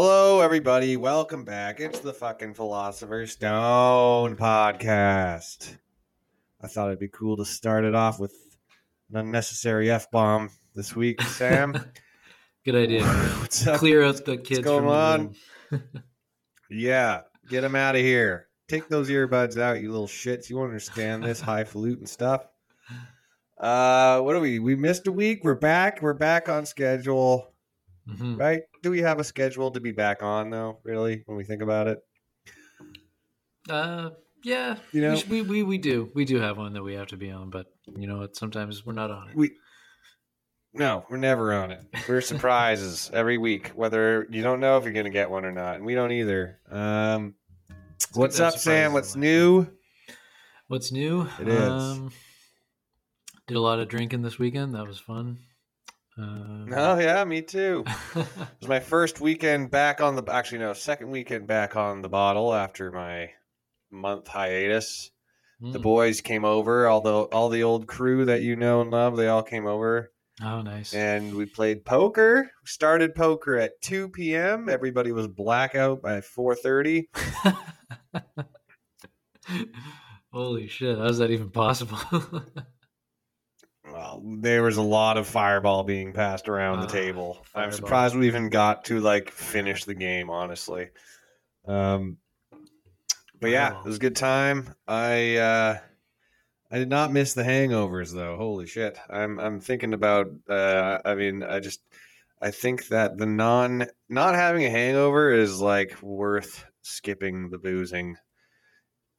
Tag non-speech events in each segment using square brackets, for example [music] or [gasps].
Hello, everybody. Welcome back. It's the fucking Philosopher's Stone podcast. I thought it'd be cool to start it off with an unnecessary f bomb this week. [laughs] Sam, Good idea. [laughs] what's up? Clear out the kids. going from on? [laughs] Yeah, get them out of here. Take those earbuds out, you little shits. You won't understand this highfalutin stuff. Uh, what are we? We missed a week. We're back. We're back on schedule. Mhm. Right? Do we have a schedule to be back on though? Really, when we think about it, Uh, yeah. You know- we, we, we do we do have one that we have to be on, but you know what? Sometimes we're not on it. we no, we're never on it. We're surprises [laughs] every week, whether you don't know if you're gonna get one or not, and we don't either. Um, what's up, Sam? What's new? What's new? It is. Um, did a lot of drinking this weekend. That was fun. Um, Oh yeah, me too. [laughs] It was my first weekend back on the actually no second weekend back on the bottle after my month hiatus. The Mm. boys came over, although all the old crew that you know and love, they all came over. Oh, nice. and we played poker. We started poker at 2 p.m. Everybody was blackout by 4:30. [laughs] Holy shit! How is that even possible? [laughs] Well, there was a lot of fireball being passed around the Ah, table. I'm surprised we even got to like finish the game, honestly. Um, but yeah, Wow. it was a good time. I uh, I did not miss the hangovers though. Holy shit! I'm I'm thinking about. Uh, I mean, I just I think that the non not having a hangover is like worth skipping the boozing.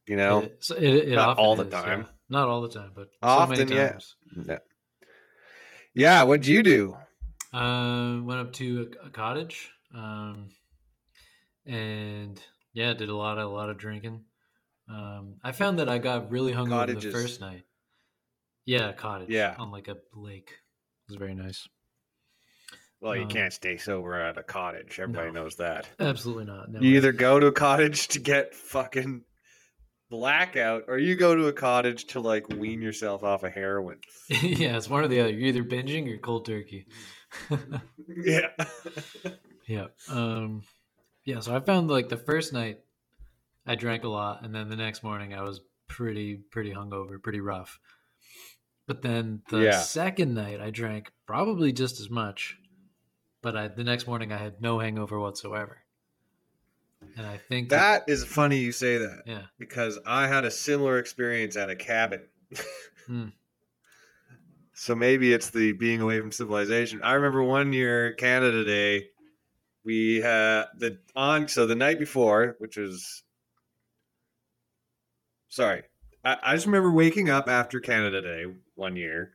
You know, It- it, it Not all the is, time. yeah. Not all the time, but so Often, yeah. No. Yeah, what'd you do? Uh, went up to a, a cottage, um, and yeah, did a lot of a lot of drinking. Um, I found that I got really Cottages. the first night. Yeah, a cottage. Yeah. on like a lake. It was very nice. Well, you Um, can't stay sober at a cottage. Everybody no. knows that. Absolutely not. No You way. either go to a cottage to get fucking blackout, or you go to a cottage to like wean yourself off of heroin. [laughs] yeah, it's one or the other. You're either binging or cold turkey. [laughs] Yeah. Yeah. Um yeah, so I found like the first night I drank a lot and then the next morning I was pretty pretty hungover, pretty rough. But then the Yeah. second night I drank probably just as much, but I the next morning I had no hangover whatsoever. And I think that is funny you say that yeah. because I had a similar experience at a cabin. Hmm. [laughs] So maybe it's the being away from civilization. I remember one year Canada Day, we had the on so the night before, which was sorry, I, I just remember waking up after Canada Day one year,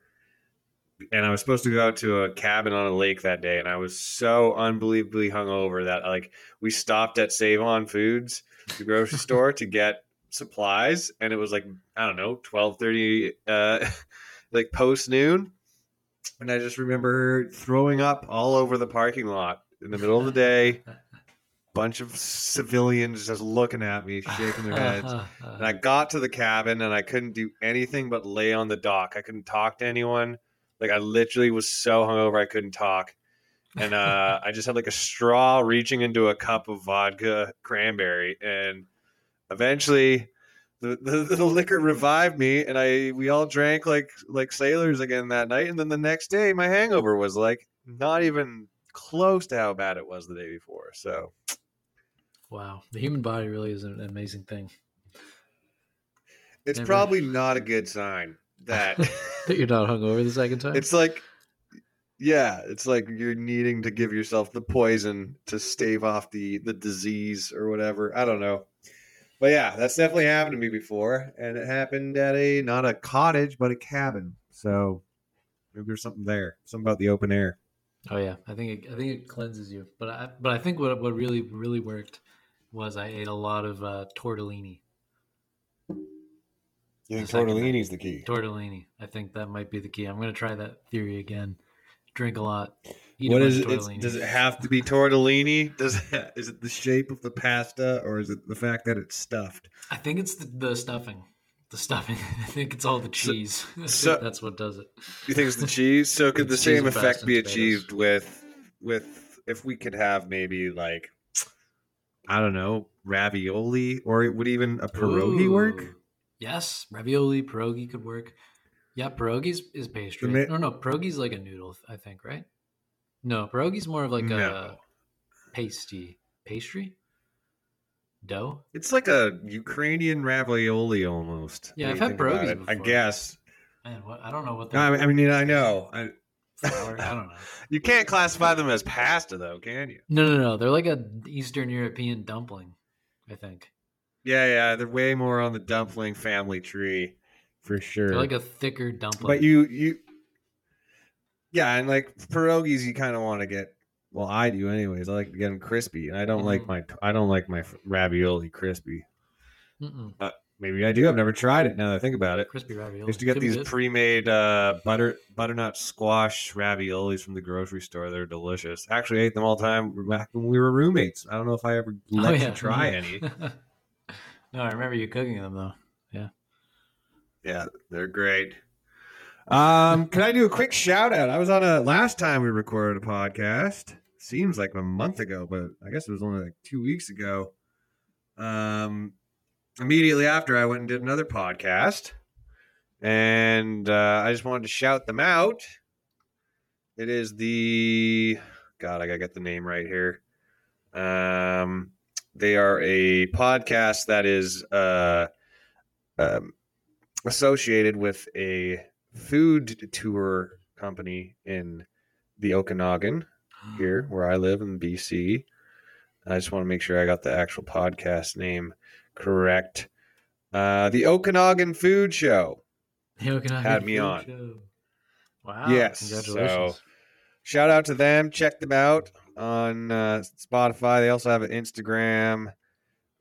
and I was supposed to go out to a cabin on a lake that day, and I was so unbelievably hungover that like we stopped at Save On Foods, the grocery [laughs] store, to get supplies, and it was like I don't know twelve thirty, uh, [laughs] like post noon, and I just remember throwing up all over the parking lot in the middle of the day. [laughs] Bunch of civilians just looking at me, shaking their heads. And I got to the cabin and I couldn't do anything but lay on the dock. I couldn't talk to anyone. Like I literally was so hungover I couldn't talk. And uh, [laughs] I just had like a straw reaching into a cup of vodka cranberry. And eventually the, the, [laughs] the liquor revived me and I we all drank like like sailors again that night. And then the next day my hangover was like not even close to how bad it was the day before. So wow. The human body really is an amazing thing. it's Never- probably not a good sign that [laughs] That you're not hungover the second time? It's like, yeah, it's like you're needing to give yourself the poison to stave off the the disease or whatever. I don't know, but yeah, that's definitely happened to me before, and it happened at a not a cottage but a cabin. So maybe there's something there, something about the open air. Oh yeah, I think it, I think it cleanses you. But I but I think what what really really worked was I ate a lot of uh, tortellini. You think The tortellini's the key? Tortellini. I think that might be the key. I'm gonna try that theory again. Drink a lot. Eat What a is it? of It's, tortellini. does it have to be tortellini? Does it, is it the shape of the pasta, or is it the fact that it's stuffed? I think it's the, the stuffing. The stuffing. [laughs] I think it's all the cheese. [laughs] I think so- that's what does it. You think it's the cheese? So could [laughs] the It's same effect be tomatoes. achieved with with if we could have maybe like I don't know, ravioli, or would even a pierogi work? Yes, ravioli, pierogi could work. Yeah, pierogi's is pastry. ma- no, no, pierogi's like a noodle, I think, right? No, pierogi's more of like a pasty pastry dough. It's like a Ukrainian ravioli almost. Yeah, I've had pierogies it. I guess. Man, what, I don't know what. No, I mean- I know. I, flour. I don't know. [laughs] you can't classify them as pasta, though, can you? No, no, no. They're like a Eastern European dumpling. I think Yeah, yeah, they're way more on the dumpling family tree, for sure. they're like a thicker dumpling. but you, you, yeah, and like pierogies, you kind of want to get. Well, I do, anyways. I like to get them crispy, and I don't like Mhm. my. I don't like my ravioli crispy. Mm-mm. Maybe I do. I've never tried it. Now that I think about it. crispy ravioli. I used to get Could these pre-made uh, butter butternut squash raviolis from the grocery store. They're delicious. Actually, I ate them all the time back when we were roommates. I don't know if I ever Oh, let yeah. you try any. [laughs] no, I remember you cooking them though. Yeah, Yeah, they're great. Um, can I do a quick shout out? I was on a last time we recorded a podcast. Seems like a month ago, but I guess it was only like two weeks ago. Um, immediately after, I went and did another podcast, and uh, I just wanted to shout them out. It is the God, I gotta get the name right here. Um, they are a podcast that is uh, um, associated with a food tour company in the Okanagan [gasps] here where I live in BC. I just want to make sure I got the actual podcast name correct. Uh, the Okanagan Food Show. The Okanagan Had me Food on. Show. Wow! Yes, Congratulations. so- Shout out to them. Check them out on uh, Spotify. They also have an Instagram.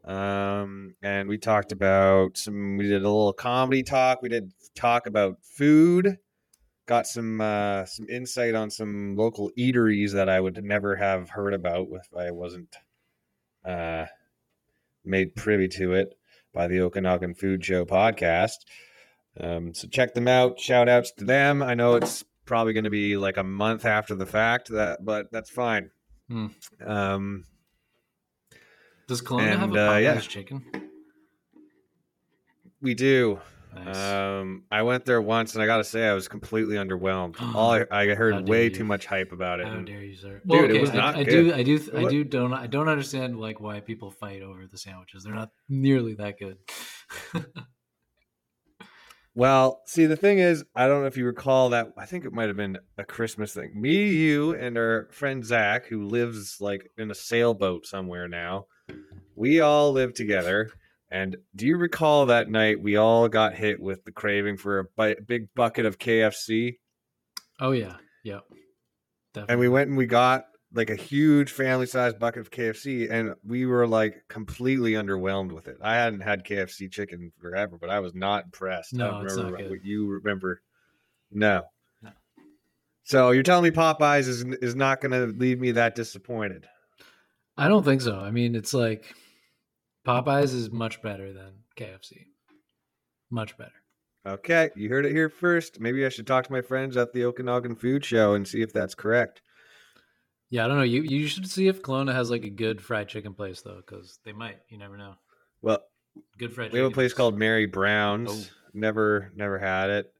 Um, and we talked about some. We did a little comedy talk. We did talk about food. Got some uh, some insight on some local eateries that I would never have heard about if I wasn't uh, made privy to it by the Okanagan Food Show podcast. Um, so check them out. Shout outs to them. I know it's probably going to be like a month after the fact that, but that's fine. Hmm. Um, Does Kelowna have a and, uh, yeah. chicken? we do. Nice. Um, I went there once, and I got to say, I was completely underwhelmed. [gasps] All I, I heard way you. too much hype about it. How and- dare you, sir? Dude, it was I, not I good. do, I do, I do. Don't, I don't understand like why people fight over the sandwiches. They're not nearly that good. [laughs] Well, see, the thing is, I don't know if you recall that. I think it might have been a Christmas thing. Me, you, and our friend Zach, who lives like in a sailboat somewhere now, we all live together. And do you recall that night we all got hit with the craving for a bi- big bucket of KFC? oh yeah, yeah. And we went and we got like a huge family sized bucket of KFC, and we were like completely underwhelmed with it. I hadn't had KFC chicken forever, but I was not impressed. I No, don't it's not good. what you remember. No. No. So you're telling me Popeyes is is not going to leave me that disappointed? I don't think so. I mean, it's like Popeyes is much better than KFC. Much better. Okay, you heard it here first. Maybe I should talk to my friends at the Okanagan Food Show and see if that's correct. Yeah, I don't know. You you should see if Kelowna has like a good fried chicken place though, because they might. You never know. Well, Good fried. Chicken. We have a place called Mary Brown's. Oh. Never, never had it.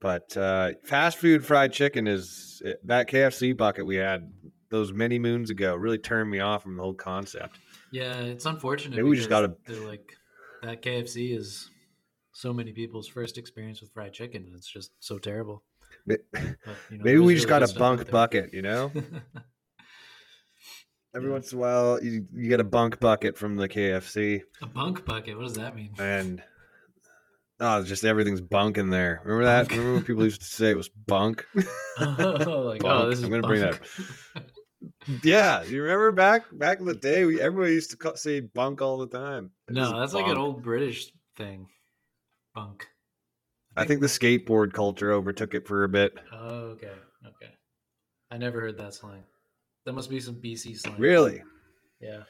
But uh, fast food fried chicken is that KFC bucket we had those many moons ago. Really turned me off from the whole concept. Yeah, it's unfortunate. Maybe we just gotta- like that KFC is so many people's first experience with fried chicken. and It's just so terrible. But, you know, Maybe we just really got a bunk bucket, you know. [laughs] Every once in a while, you, you get a bunk bucket from the KFC, a bunk bucket. What does that mean? and oh, just everything's bunk in there. Remember that? Bunk. Remember when people used to say it was bunk? [laughs] oh, like, Bunk. oh, this is I'm gonna bring bunk. yeah, you remember back back in the day? We, everybody used to call, say bunk all the time. It no, that's like an old British thing. Bunk. I think the skateboard culture overtook it for a bit. Oh, okay, okay. I never heard that slang. That must be some BC slang. Really? Yeah.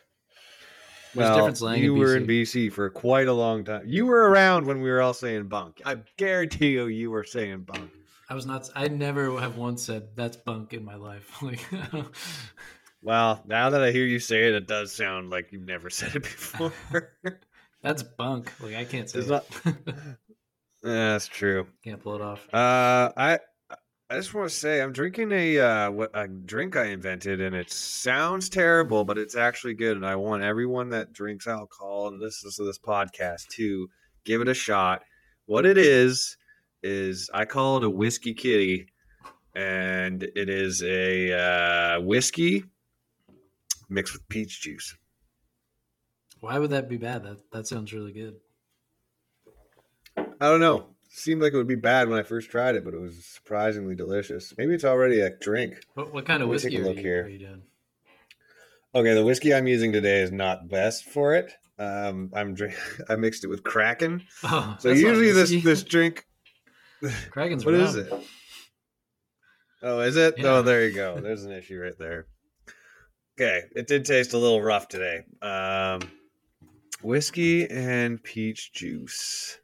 There's Well, different slang you in were in BC. BC for quite a long time. You were around when we were all saying bunk. I guarantee you, you were saying bunk. I was not. I never have once said that's bunk in my life. [laughs] Like, Well, now that I hear you say it, it does sound like you've never said it before. [laughs] That's bunk. Like I can't say It's it. not- [laughs] That's true. can't pull it off. Uh, I I just want to say I'm drinking a uh, what a drink I invented, and it sounds terrible, but it's actually good. And I want everyone that drinks alcohol and listens to this podcast to give it a shot. What it is is I call it a whiskey kitty, and it is a uh, whiskey mixed with peach juice. Why would that be bad? That that sounds really good. I don't know. Seemed like it would be bad when I first tried it, but it was surprisingly delicious. Maybe it's already a drink. What, what kind of me take whiskey a are look you, here. are you doing? Okay, the whiskey I'm using today is not best for it. Um, I'm drink. [laughs] I mixed it with Kraken. Oh, So usually this this drink. [laughs] [laughs] Kraken's What is it? Oh, is it? Yeah. Oh, there you go. There's an issue right there. Okay, it did taste a little rough today. Um, whiskey and peach juice.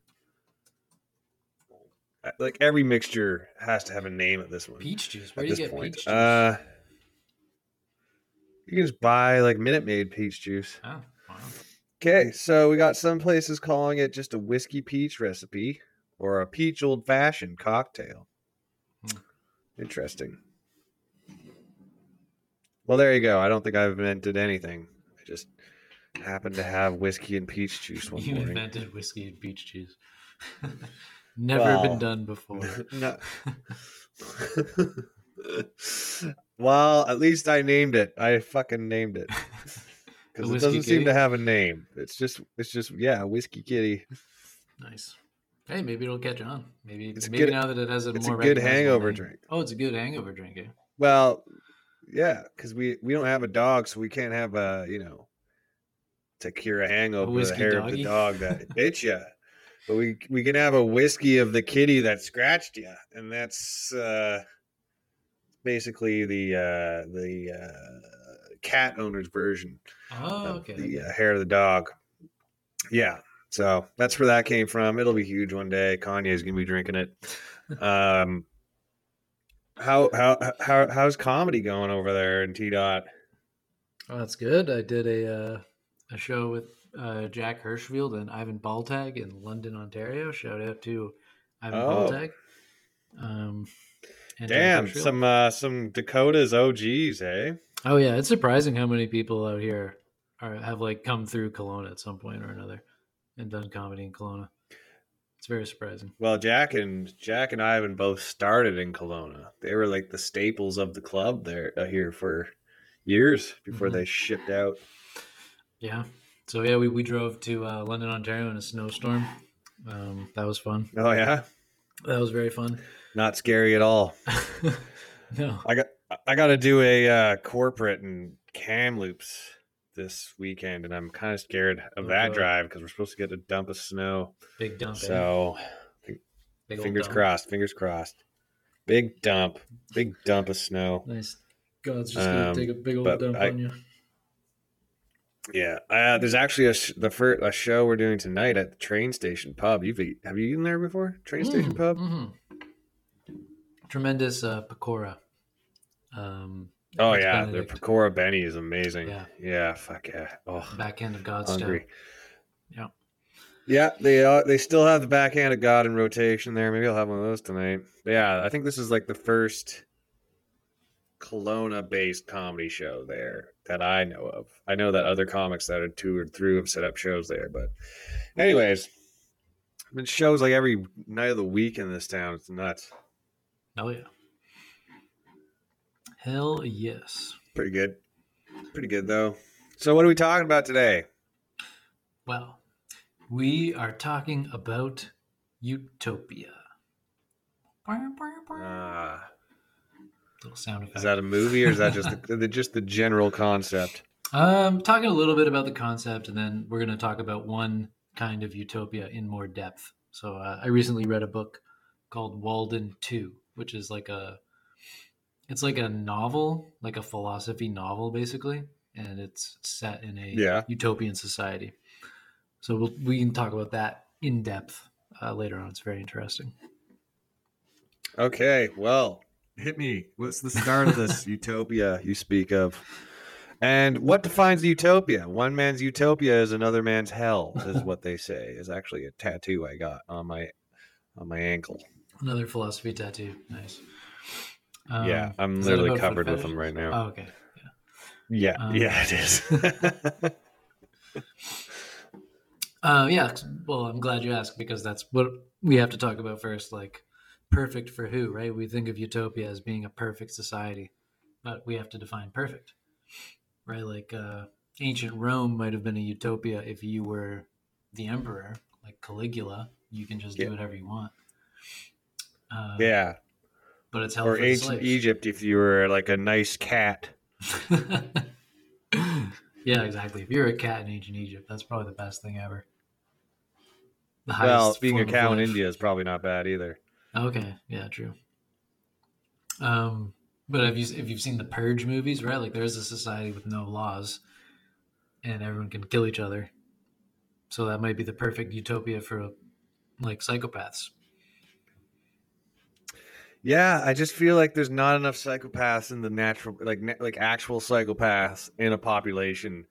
Uh, Like every mixture has to have a name at this one. Peach juice. Where at do you get point. peach juice? Uh, you can just buy like Minute Maid peach juice. oh, wow. Okay, so we got some places calling it just a whiskey peach recipe or a peach old fashioned cocktail. Hmm. Interesting. Well, there you go. I don't think I've invented anything. I just happened to have whiskey and peach juice one You morning. invented whiskey and peach juice. [laughs] Never been done before. [laughs] no. [laughs] well, at least I named it. I fucking named it. [laughs] Because it doesn't seem to have a name. It's just, it's just, yeah, whiskey kitty. nice. Hey, maybe it'll catch on. Maybe It's maybe good- now that it has a it's a more good hangover name. drink. Oh, it's a good hangover drink. Eh? Well, yeah, because we we don't have a dog, so we can't have a you know to cure a hangover the whiskey hair of the dog that bit you. But we we can have a whiskey of the kitty that scratched you, and that's uh, basically the uh, the uh, cat owner's version Oh, okay. the uh, hair of the dog. Yeah, so that's where that came from. It'll be huge one day. Kanye's gonna be drinking it. Um, how how how how's comedy going over there in T dot? Oh, that's good. I did a uh, a show with uh, Jack Hirschfield and Ivan Baltag in London, Ontario. Shout out to Ivan Oh. Baltag. Um, and Damn, some uh, some Dakotas OGs, eh? Oh yeah, it's surprising how many people out here are have like come through Kelowna at some point or another and done comedy in Kelowna. It's very surprising. Well, Jack and Jack and Ivan both started in Kelowna. They were like the staples of the club there uh, here for years before Mhm. they shipped out. Yeah. So yeah, we, we drove to uh, London, Ontario in a snowstorm. Um, that was fun. Oh yeah, That was very fun. not scary at all. [laughs] no. I got I got to do a uh, corporate in Kamloops this weekend, and I'm kind of scared of Oh, that God. drive because we're supposed to get a dump of snow. Big dump. eh? So Big fingers dump. crossed, fingers crossed. Big dump, big dump of snow. Nice. God's just gonna Um, take a big old dump I- on you. Yeah, uh, there's actually a sh- the first a show we're doing tonight at the train station pub. You've eat, have you eaten there before? Train station Mm, pub. mhm. Tremendous uh, pakora. Um, Oh yeah, their Benedict. Pakora Benny is amazing. Yeah. yeah, fuck yeah. Oh, back end of God's hungry. Yeah. Yeah, they uh, they still have the backhand of God in rotation there. Maybe I'll have one of those tonight. But yeah, I think this is like the first Kelowna based comedy show there that I know of. I know that other comics that are toured through have set up shows there, but anyways, it shows like every night of the week in this town. It's nuts. Oh yeah. Hell yes. Pretty good. Pretty good though. So what are we talking about today? Well, we are talking about Utopia. Ah, Little sound effect. is that a movie or is that just [laughs] the, the just the general concept? Um, talking a little bit about the concept, and then we're going to talk about one kind of utopia in more depth. So, uh, I recently read a book called Walden Two, which is like a, it's like a novel, like a philosophy novel, basically, and it's set in a Yeah. utopian society. So we'll, we can talk about that in depth uh, later on. It's very interesting. Okay, well, hit me. What's the start of this [laughs] utopia you speak of? And what defines the utopia? One man's utopia is another man's hell, is what they say. Is actually a tattoo I got on my on my ankle. Another philosophy tattoo. Nice. yeah, Um, I'm literally covered with them right now. Oh, okay. yeah, um, yeah, it is. [laughs] Uh, yeah. Well, I'm glad you asked because that's what we have to talk about first. Like, perfect for who, right? We think of utopia as being a perfect society, but we have to define perfect, right? Like, uh, ancient Rome might have been a utopia if you were the emperor, like Caligula. You can just Yeah. do whatever you want. Uh, yeah, but it's hell or for ancient. Egypt if you were like a nice cat. [laughs] yeah, exactly. If you're a cat in ancient Egypt, that's probably the best thing ever. The Well, being a cow in. India is probably not bad either. Okay, yeah, true. Um, but have you if you've seen the Purge movies, right? Like there's a society with no laws, and everyone can kill each other. So that might be the perfect utopia for like psychopaths. Yeah, I just feel like there's not enough psychopaths in the natural, like like actual psychopaths in a population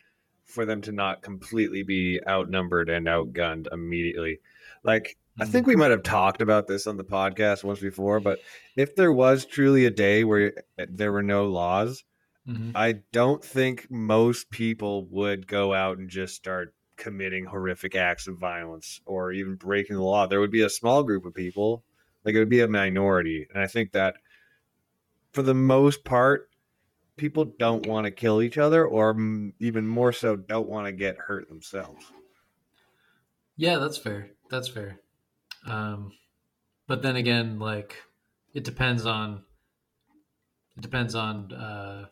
for them to not completely be outnumbered and outgunned immediately. Like I think we might have talked about this on the podcast once before, but if there was truly a day where there were no laws, Mhm. I don't think most people would go out and just start committing horrific acts of violence or even breaking the law. There would be a small group of people, like it would be a minority. And I think that for the most part, people don't want to kill each other or mm, even more so don't want to get hurt themselves. Yeah, that's fair. That's fair. Um, but then again, like it depends on it depends on uh,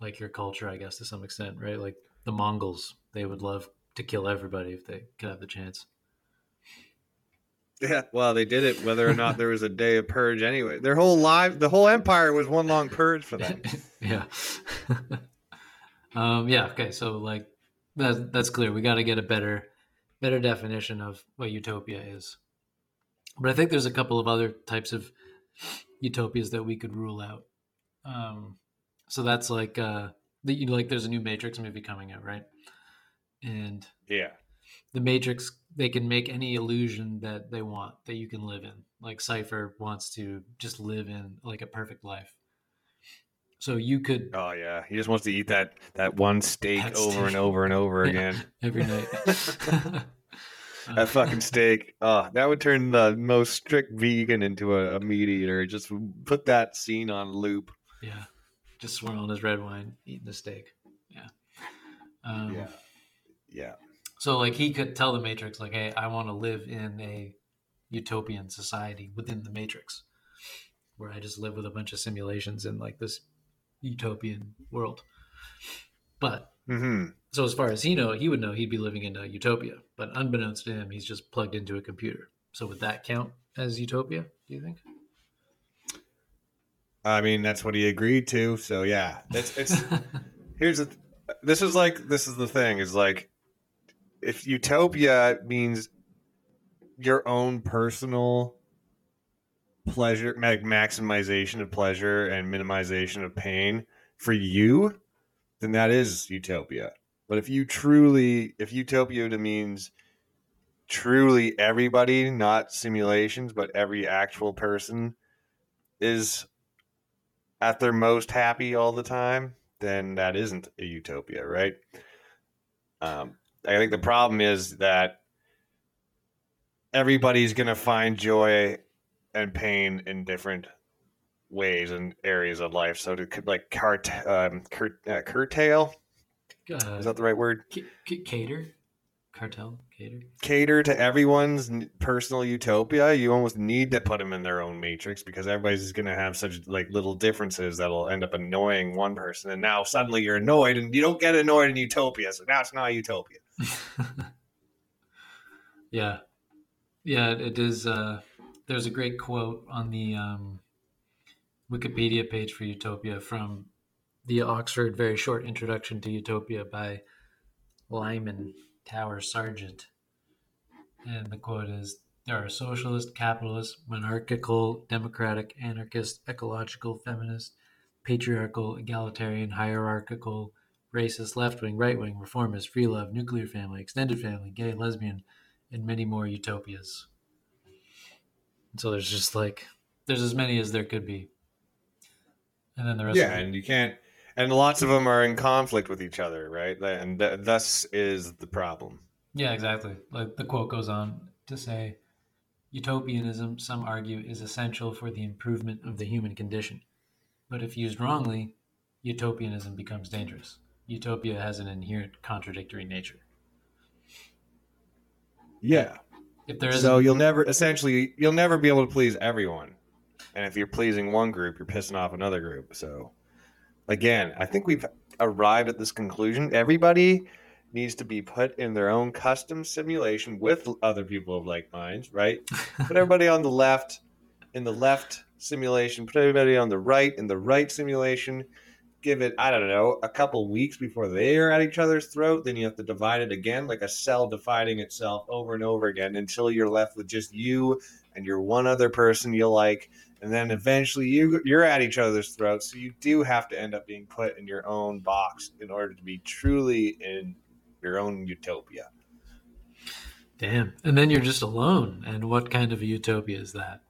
like your culture, I guess, to some extent, right? Like the Mongols, they would love to kill everybody if they could have the chance. Yeah, well, they did it whether or not there was a day of purge anyway. Their whole life, the whole empire was one long purge for them. [laughs] yeah. [laughs] um, yeah. Okay. So like that, that's clear. We got to get a better, better definition of what utopia is. But I think there's a couple of other types of utopias that we could rule out. Um, so that's like, uh, the, you know, like there's a new Matrix movie coming out, right? And Yeah. the Matrix, they can make any illusion that they want that you can live in. Like Cypher wants to just live in like a perfect life. So you could Oh yeah, he just wants to eat that that one steak That over and over and over [laughs] Yeah. again. every night. [laughs] [laughs] [laughs] That fucking steak. Oh, that would turn the most strict vegan into a, a meat eater. Just put that scene on loop. yeah, just swirling his red wine, eating the steak. Yeah. Um, Yeah. So like he could tell the Matrix like, "Hey, I want to live in a utopian society within the Matrix, where I just live with a bunch of simulations in like this utopian world." But hmm so as far as he know, he would know he'd be living in a utopia. But unbeknownst to him, he's just plugged into a computer. So would that count as utopia? Do you think? I mean, that's what he agreed to. So yeah, it's it's [laughs] here's the this is like this is the thing is like if utopia means your own personal pleasure ma- maximization of pleasure and minimization of pain for you then that is utopia but if you truly if utopia means truly everybody not simulations but every actual person is at their most happy all the time then that isn't a utopia, right? Um, I think the problem is that everybody's going to find joy and pain in different ways and areas of life. So to like cart, um, cur, uh, curtail, uh, is that the right word? c- c- cater, cartel, cater. Cater to everyone's personal utopia. You almost need to put them in their own matrix because everybody's going to have such like little differences that'll end up annoying one person. And now suddenly you're annoyed and you don't get annoyed in utopia. So now it's not a utopia. [laughs] yeah, yeah. It is. Uh, there's a great quote on the um, Wikipedia page for Utopia from the Oxford Very Short Introduction to Utopia by Lyman Tower Sargent, and the quote is: "There are socialist, capitalist, monarchical, democratic, anarchist, ecological, feminist." Patriarchal, egalitarian, hierarchical, racist, left wing, right wing, reformist, free love, nuclear family, extended family, gay, lesbian, and many more utopias. And so there's just like there's as many as there could be. And then the rest Yeah, and you can't, and lots of them are in conflict with each other, right? And th- thus is the problem. Yeah, exactly. Like the quote goes on to say, utopianism, some argue, is essential for the improvement of the human condition. But if used wrongly, utopianism becomes dangerous. Utopia has an inherent contradictory nature. Yeah. If there is So you'll never, essentially, you'll never be able to please everyone. And if you're pleasing one group, you're pissing off another group. So, again, I think we've arrived at this conclusion. Everybody needs to be put in their own custom simulation with other people of like minds, right? [laughs] Put everybody on the left in the left simulation, put everybody on the right in the right simulation. Give it, I don't know, a couple weeks before they are at each other's throat. Then you have to divide it again, like a cell dividing itself over and over again until you're left with just you and your one other person you like. And then eventually you you're at each other's throats. So you do have to end up being put in your own box in order to be truly in your own utopia. Damn. And then you're just alone. And what kind of a utopia is that?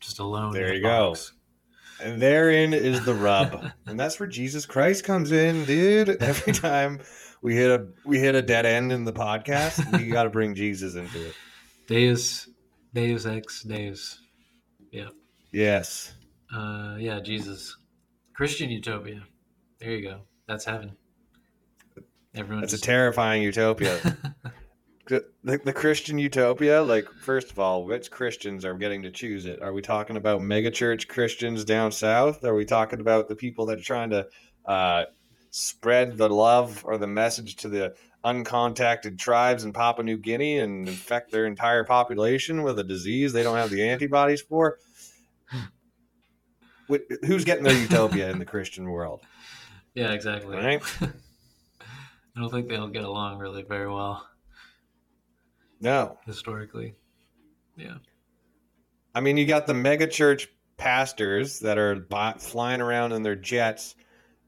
Just alone. There a you go. And therein is the rub. [laughs] and that's where Jesus Christ comes in, dude. [laughs] Every time we hit a we hit a dead end in the podcast, we got to bring Jesus into it. [laughs] Deus, Deus ex Deus. Yes. Uh, yeah, Jesus. Christian utopia. There you go. That's heaven. Everyone That's a terrifying utopia. [laughs] The, the Christian utopia, like, first of all, which Christians are getting to choose it? Are we talking about megachurch Christians down south? Are we talking about the people that are trying to uh, spread the love or the message to the uncontacted tribes in Papua New Guinea and infect their entire population with a disease they don't have the antibodies for? Wh- Who's getting their utopia in the Christian world? [laughs] yeah, exactly. Right? [laughs] I don't think they'll get along really very well No. historically. Yeah. I mean, you got the mega church pastors that are flying around in their jets.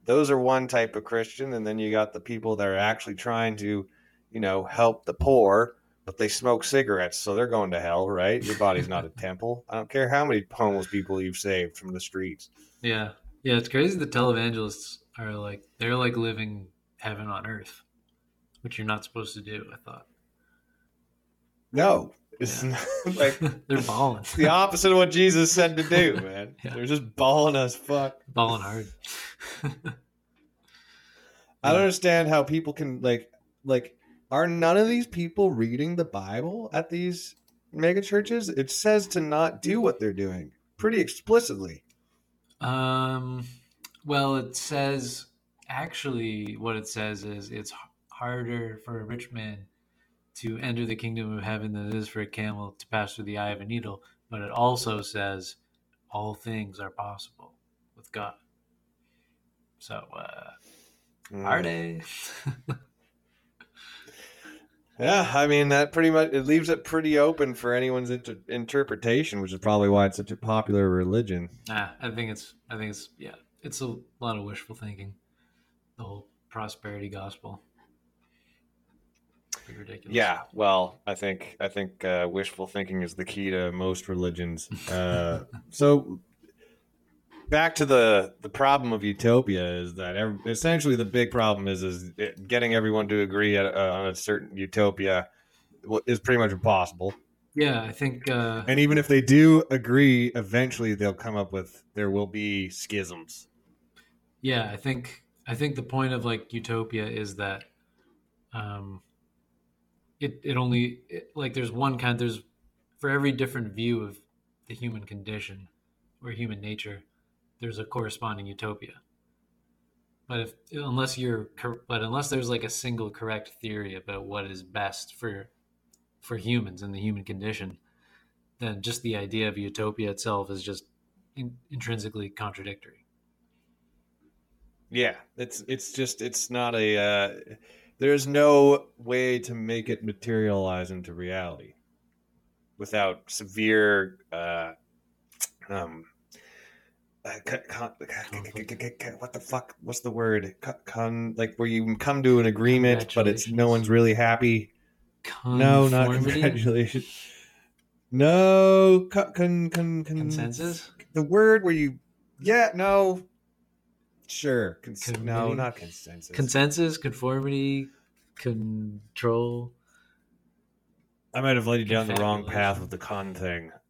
Those are one type of Christian, and then you got the people that are actually trying to, you know, help the poor, but they smoke cigarettes, so they're going to hell, right? Your body's not a [laughs] temple. I don't care how many homeless people you've saved from the streets. Yeah. Yeah, it's crazy the televangelists are like they're like living heaven on earth, which you're not supposed to do, I thought. No, it's Yeah. not, [laughs] [laughs] like they're balling. it's the opposite of what Jesus said to do, man. Yeah. They're just balling us fuck. balling hard. I don't understand how people can like like are none of these people reading the Bible at these mega churches? It says to not do what they're doing pretty explicitly. Um, well, it says actually what it says is it's harder for a rich man to enter the kingdom of heaven than it is for a camel to pass through the eye of a needle. But it also says all things are possible with God. So, uh, Mm. are they? [laughs] Yeah, I mean that pretty much it leaves it pretty open for anyone's inter- interpretation, which is probably why it's such a popular religion. nah, I think it's, I think it's, yeah, it's a lot of wishful thinking. The whole prosperity gospel. Pretty ridiculous. Yeah, well, I think I think uh, wishful thinking is the key to most religions. Uh, [laughs] so back to the the problem of utopia is that ev essentially the big problem is is it, getting everyone to agree at, uh, on a certain utopia is pretty much impossible. Yeah, I think uh, And even if they do agree, eventually they'll come up with there will be schisms. yeah, I think I think the point of like utopia is that um it it only it, like there's one kind there's for every different view of the human condition or human nature there's a corresponding utopia. But if unless you're but unless there's like a single correct theory about what is best for for humans and the human condition, then just the idea of utopia itself is just in, intrinsically contradictory. Yeah, it's it's just it's not a uh, there's no way to make it materialize into reality without severe uh, um, Uh, con- what the fuck? What's the word? Con like where you come to an agreement, but it's no one's really happy. No, not congratulations. No, con, con, con, con- Consensus? The word where you, yeah, no, sure, Cons- no, not consensus. Consensus, conformity, control. I might have led you down the wrong path with the con thing. [laughs]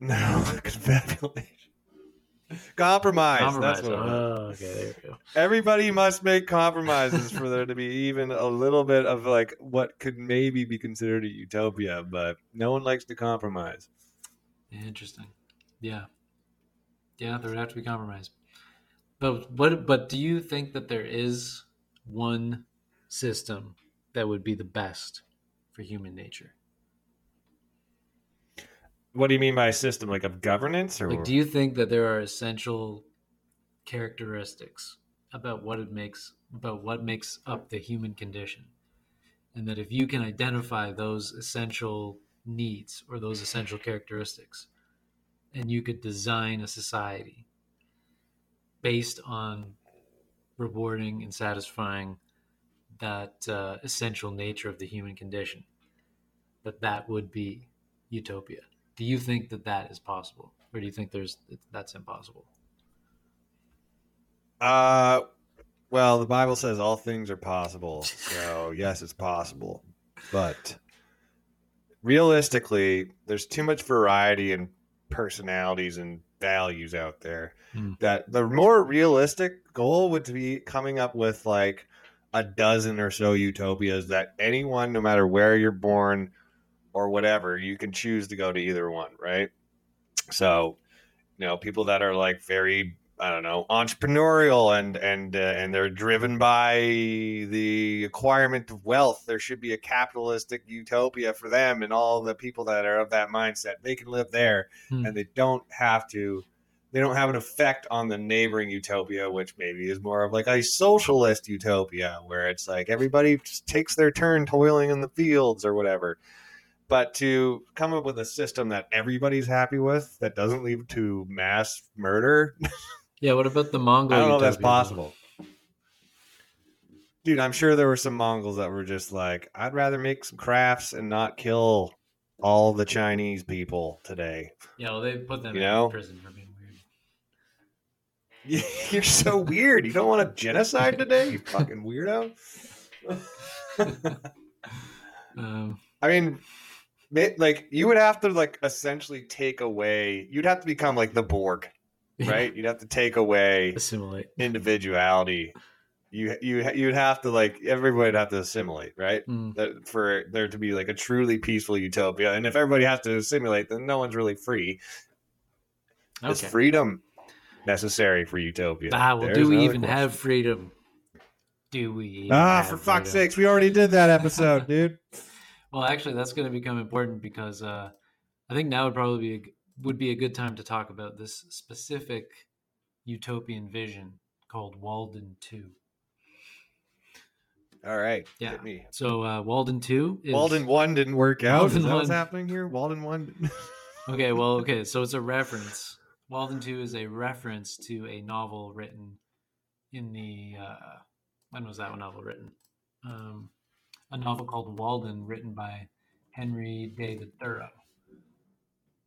No, [laughs] confabulation. Compromise. Compromise. That's what oh, okay, there we go. Everybody must make compromises for there to be even a little bit of like what could maybe be considered a utopia, but no one likes to compromise. Interesting. Yeah. Yeah, there would have to be compromise. But what but do you think that there is one system that would be the best for human nature? What do you mean by a system like of governance or Like do you think that there are essential characteristics about what it makes about what makes up the human condition? And that if you can identify those essential needs or those essential characteristics and you could design a society based on rewarding and satisfying that uh, essential nature of the human condition that that would be utopia do you think that that is possible or do you think there's that's impossible Uh, well, the Bible says all things are possible. So, yes, it's possible. But realistically, there's too much variety and personalities and values out there Hmm. that the more realistic goal would be coming up with like a dozen or so utopias that anyone, no matter where you're born or whatever, you can choose to go to either one, right? So, you know, people that are like very I don't know, entrepreneurial and and uh, and they're driven by the acquirement of wealth. There should be a capitalistic utopia for them and all the people that are of that mindset. They can live there Hmm. and they don't have to they don't have an effect on the neighboring utopia, which maybe is more of like a socialist utopia where it's like everybody just takes their turn toiling in the fields or whatever. But to come up with a system that everybody's happy with that doesn't lead to mass murder yeah what about the mongol I don't know if that's possible. Dude, I'm sure there were some Mongols that were just like, I'd rather make some crafts and not kill all the Chinese people today. yeah well they put them You in know? prison for being weird [laughs] You're so weird. You don't want a genocide today, you fucking weirdo. [laughs] um, I mean, like you would have to like essentially take away. You'd have to become like the Borg, right? You'd have to take away assimilate individuality. You you you'd have to like everybody would have to assimilate, right? Mm. that for there to be like a truly peaceful utopia. And if everybody has to assimilate, then no one's really free. Is freedom necessary for utopia? ah, well There's do we even question. have freedom do we even Ah, for fuck's sakes, we already did that episode, [laughs] dude. Well, actually, that's going to become important because uh, I think now would probably be a, would be a good time to talk about this specific utopian vision called Walden Two. All right, Yeah. So uh, Walden Two is Walden one didn't work out. Walden Is that what's happening here? Walden one. [laughs] Okay, well, okay, so it's a reference. Walden Two is a reference to a novel written in the uh, when was that novel written? Um, a novel called Walden, written by Henry David Thoreau,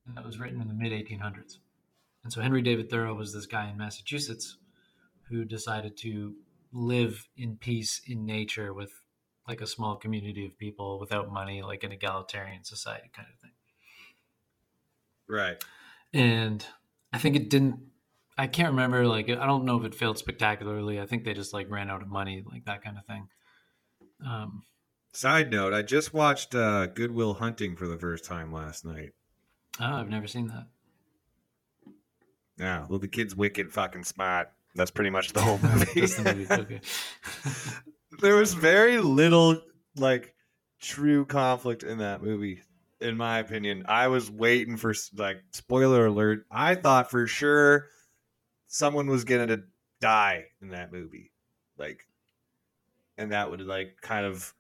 and that was written in the mid 1800s. And so Henry David Thoreau was this guy in Massachusetts who decided to live in peace in nature with like a small community of people without money, like an egalitarian society kind of thing right. and I think it didn't. I can't remember. Like, I don't know if it failed spectacularly. I think they just like ran out of money, like that kind of thing. Um, Side note: I just watched uh, Good Will Hunting for the first time last night. oh, I've never seen that. Yeah, well, the kid's wicked fucking smart. That's pretty much the [laughs] whole movie. The movie. [laughs] Okay. [laughs] there was very little like true conflict in that movie in my opinion i was waiting for like spoiler alert i thought for sure someone was gonna to die in that movie like and that would like kind of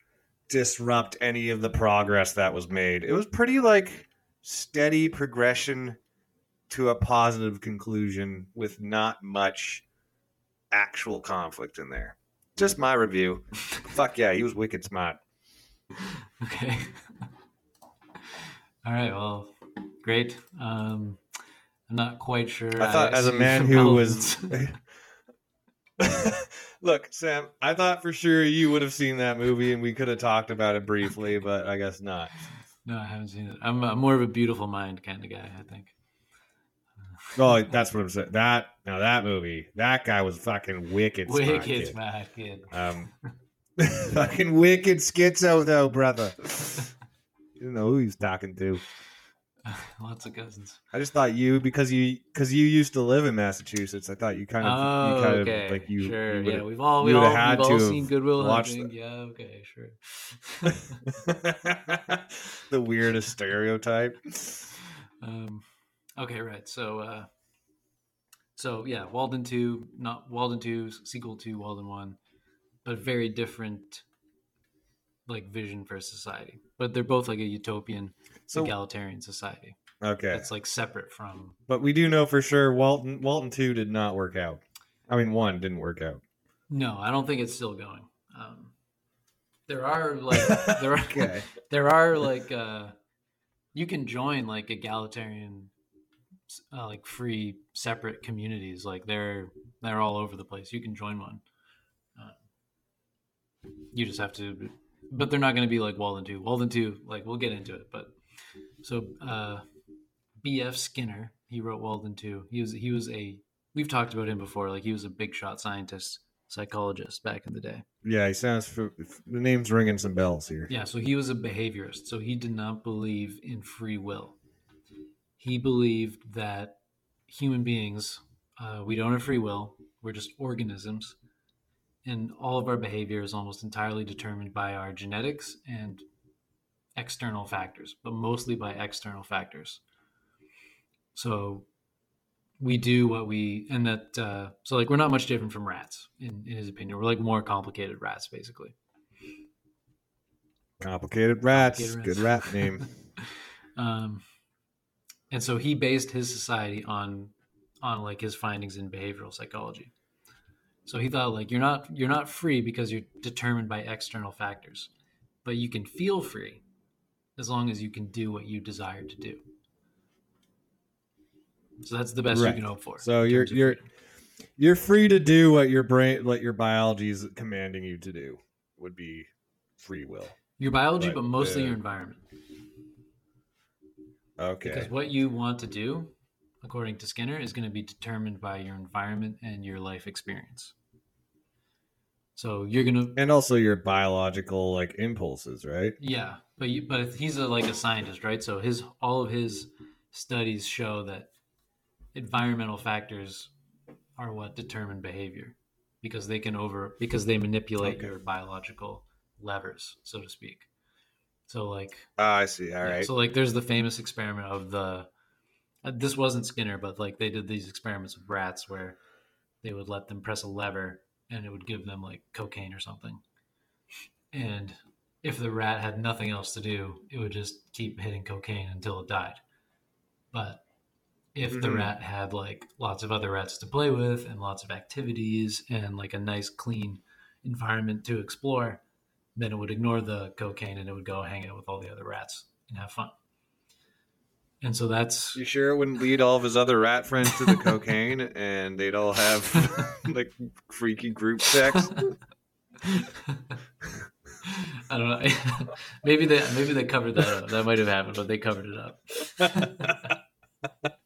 disrupt any of the progress that was made it was pretty like steady progression to a positive conclusion with not much actual conflict in there. Just my review. [laughs] Fuck yeah, he was wicked smart. [laughs] Okay. [laughs] All right. Well, great. Um, I'm not quite sure. I thought, I as a man who was. Look, Sam, I thought for sure you would have seen that movie and we could have talked about it briefly, but I guess not. no, I haven't seen it. I'm, I'm more of a beautiful mind kind of guy. I think. [laughs] Oh, that's what I'm saying. That now that movie, that guy was fucking wicked. smart, Wicked kid. smart kid. Um, [laughs] [laughs] fucking wicked schizo though, brother. You know who he's talking to. [laughs] Lots of cousins. I just thought you because you because you used to live in Massachusetts. I thought you kind of Oh, you kind okay. of like you, sure. you yeah, we've all we all, had we've all seen Good Will Hunting. that. Yeah. Okay. Sure. [laughs] the weirdest stereotype. Um, okay, right. So, uh, so yeah, Walden two, not Walden two, sequel to Walden one, but very different, like vision for society. But they're both like a utopian, So egalitarian society. okay, That's like separate from. but we do know for sure Walden Walden two did not work out. I mean, one didn't work out. No, I don't think it's still going. Um, there are like [laughs] there are Okay. [laughs] there are like uh, you can join like egalitarian, uh, like free separate communities. Like they're they're all over the place. You can join one. Uh, you just have to, but they're not going to be like Walden two. Walden two, like we'll get into it. But so uh, B.F. Skinner, he wrote Walden two. He was he was a we've talked about him before. Like he was a big shot scientist, psychologist back in the day. Yeah, he sounds. The name's ringing some bells here. Yeah, so he was a behaviorist. So he did not believe in free will. He believed that human beings, uh, we don't have free will. We're just organisms. And all of our behavior is almost entirely determined by our genetics and external factors, but mostly by external factors. So we do what we, and that, uh, so like we're not much different from rats, in, in his opinion. We're like more complicated rats, basically. Complicated rats. Complicated Good rats. rat name. [laughs] um, and so he based his society on on like his findings in behavioral psychology so he thought like you're not you're not free because you're determined by external factors but you can feel free as long as you can do what you desire to do so that's the best Right. you can hope for So you're- you're- freedom. You're free to do what your brain, what your biology is commanding you to do. Would be free will. your biology but but mostly the- your environment Okay. Because what you want to do, according to Skinner, is going to be determined by your environment and your life experience. So you're gonna, and also your biological like impulses, right? yeah, but you, but he's a, like a scientist, right? So his all of his studies show that environmental factors are what determine behavior because they can over because they manipulate Okay. your biological levers, so to speak. So like Ah, I see. All Yeah, right. So like, there's the famous experiment of the. Uh, this wasn't Skinner, but like they did these experiments with rats where they would let them press a lever and it would give them like cocaine or something. And if the rat had nothing else to do, it would just keep hitting cocaine until it died. But if the Mhm. rat had like lots of other rats to play with and lots of activities and like a nice clean environment to explore, then it would ignore the cocaine and it would go hang out with all the other rats and have fun. And so that's You sure it wouldn't lead all of his other rat friends to the [laughs] cocaine and they'd all have [laughs] like freaky group sex? [laughs] I don't know. maybe they maybe they covered that up. That might have happened, but they covered it up.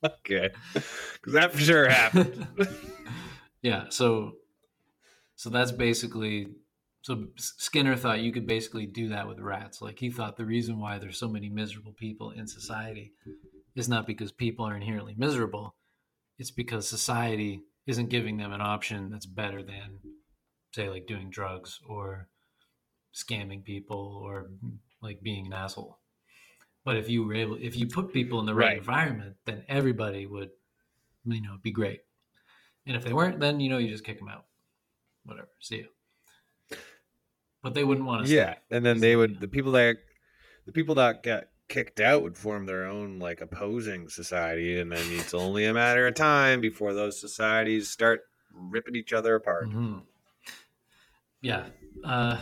okay. Because that for sure happened. yeah. So so that's basically so Skinner thought you could basically do that with rats. Like he thought the reason why there's so many miserable people in society is not because people are inherently miserable. It's because society isn't giving them an option that's better than say like doing drugs or scamming people or like being an asshole. But if you were able if you put people in the right, Right. environment, then everybody would you know be great. And if they weren't, then you know you just kick them out. Whatever. See you. But they wouldn't want to. yeah, and then they would the people that the people that got kicked out would form their own like opposing society, and then it's only a matter of time before those societies start ripping each other apart. hmm Yeah. Uh,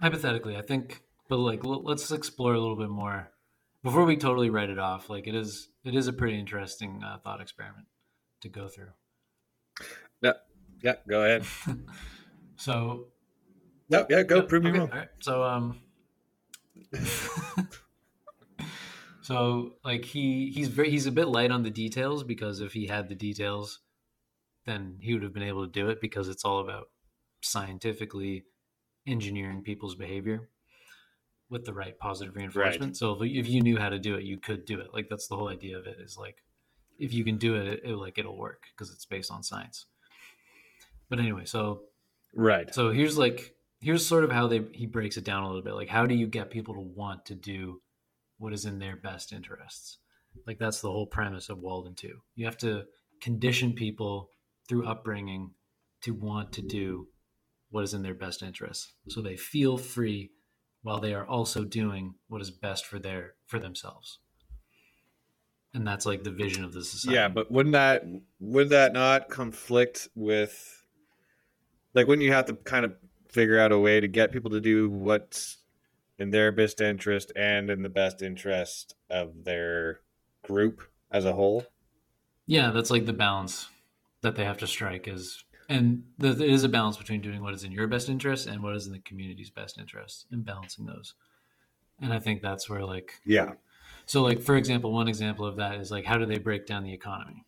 hypothetically, I think, but like, l- let's explore a little bit more before we totally write it off. Like, it is, it is a pretty interesting uh, thought experiment to go through. Yeah. Yeah, go ahead. [laughs] So, No, yeah, go prove me wrong. all right. So um [laughs] So like he he's very he's a bit light on the details because if he had the details then he would have been able to do it because it's all about scientifically engineering people's behavior with the right positive reinforcement. So if, if you knew how to do it, you could do it. Like that's the whole idea of it is like if you can do it, it, it like it'll work because it's based on science. But anyway, so Right. so here's like here's sort of how they he breaks it down a little bit. Like how do you get people to want to do what is in their best interests? Like that's the whole premise of Walden 2. You have to condition people through upbringing to want to do what is in their best interests. So they feel free while they are also doing what is best for their for themselves. And that's like the vision of the society. Yeah, but wouldn't that would that not conflict with like wouldn't you have to kind of figure out a way to get people to do what's in their best interest and in the best interest of their group as a whole? Yeah, that's like the balance that they have to strike is and there is a balance between doing what is in your best interest and what is in the community's best interest and balancing those. And I think that's where like Yeah. so like for example, one example of that is like how do they break down the economy?